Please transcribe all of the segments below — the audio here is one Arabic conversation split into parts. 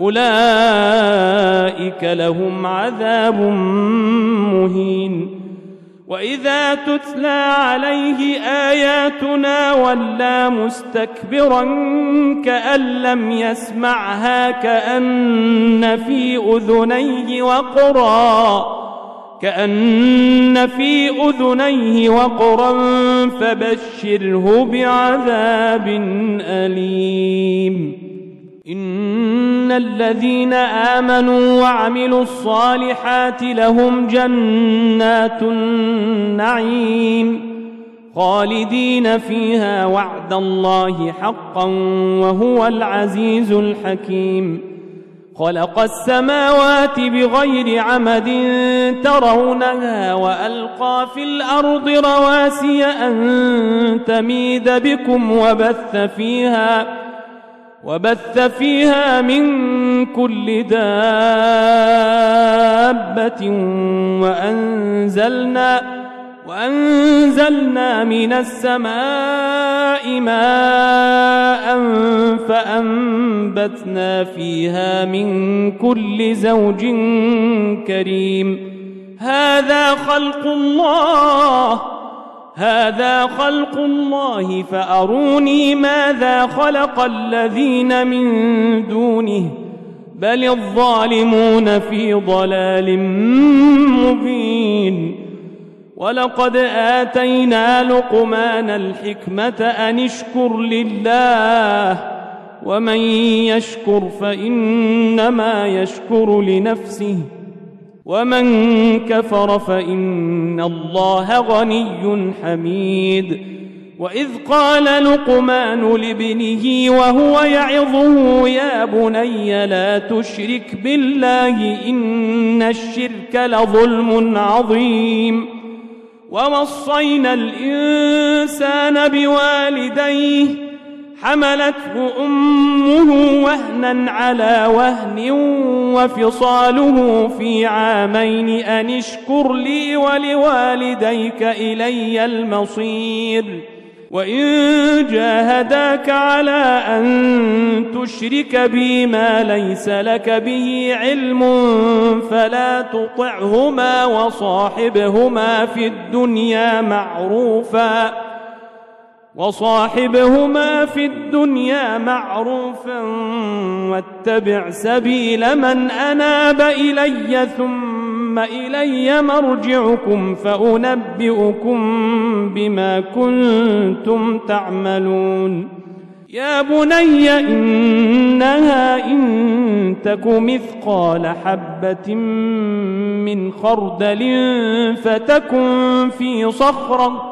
أولئك لهم عذاب مهين. وإذا تتلى عليه آياتنا ولى مستكبرا كأن لم يسمعها كأن في أذنيه وقرا كأن في أذنيه وقرا فبشره بعذاب أليم. إن الذين آمنوا وعملوا الصالحات لهم جنات النعيم خالدين فيها وعد الله حقا وهو العزيز الحكيم. خلق السماوات بغير عمد ترونها وألقى في الأرض رواسي أن تميد بكم وبث فيها وبث فيها من كل دابة وأنزلنا وأنزلنا من السماء ماء فأنبتنا فيها من كل زوج كريم. هذا خلق الله. هذا خلق الله فأروني ماذا خلق الذين من دونه بل الظالمون في ضلال مبين. ولقد آتينا لقمان الحكمة أن اشكر لله ومن يشكر فإنما يشكر لنفسه. ومن كفر فإن الله غني حميد. وإذ قال لقمان لابنه وهو يعظه يا بني لا تشرك بالله إن الشرك لظلم عظيم. ووصينا الإنسان بوالديه حملته أمه وهنا على وهن وفصاله في عامين أن اشكر لي ولوالديك إلي المصير. وإن جاهداك على أن تشرك بي ما ليس لك به علم فلا تطعهما وصاحبهما في الدنيا معروفاً. وصاحبهما في الدنيا معروفا واتبع سبيل من أناب إلي ثم إلي مرجعكم فأنبئكم بما كنتم تعملون. يا بني إنها إن تك مثقال حبة من خردل فتكن في صخرة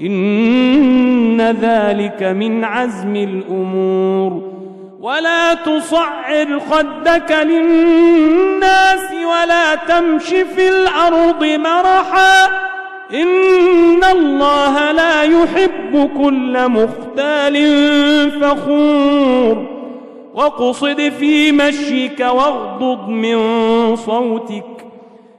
إن ذلك من عزم الأمور. ولا تصعر خدك للناس ولا تمش في الأرض مرحا. إن الله لا يحب كل مختال فخور. واقصد في مشيك واغضض من صوتك.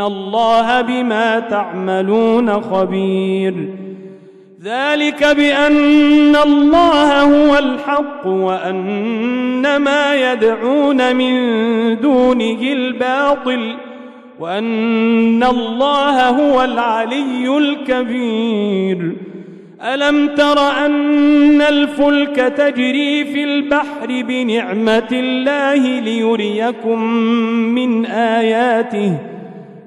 الله بما تعملون خبير. ذلك بأن الله هو الحق وأن ما يدعون من دونه الباطل وأن الله هو العلي الكبير. ألم تر أن الفلك تجري في البحر بنعمة الله ليريكم من آياته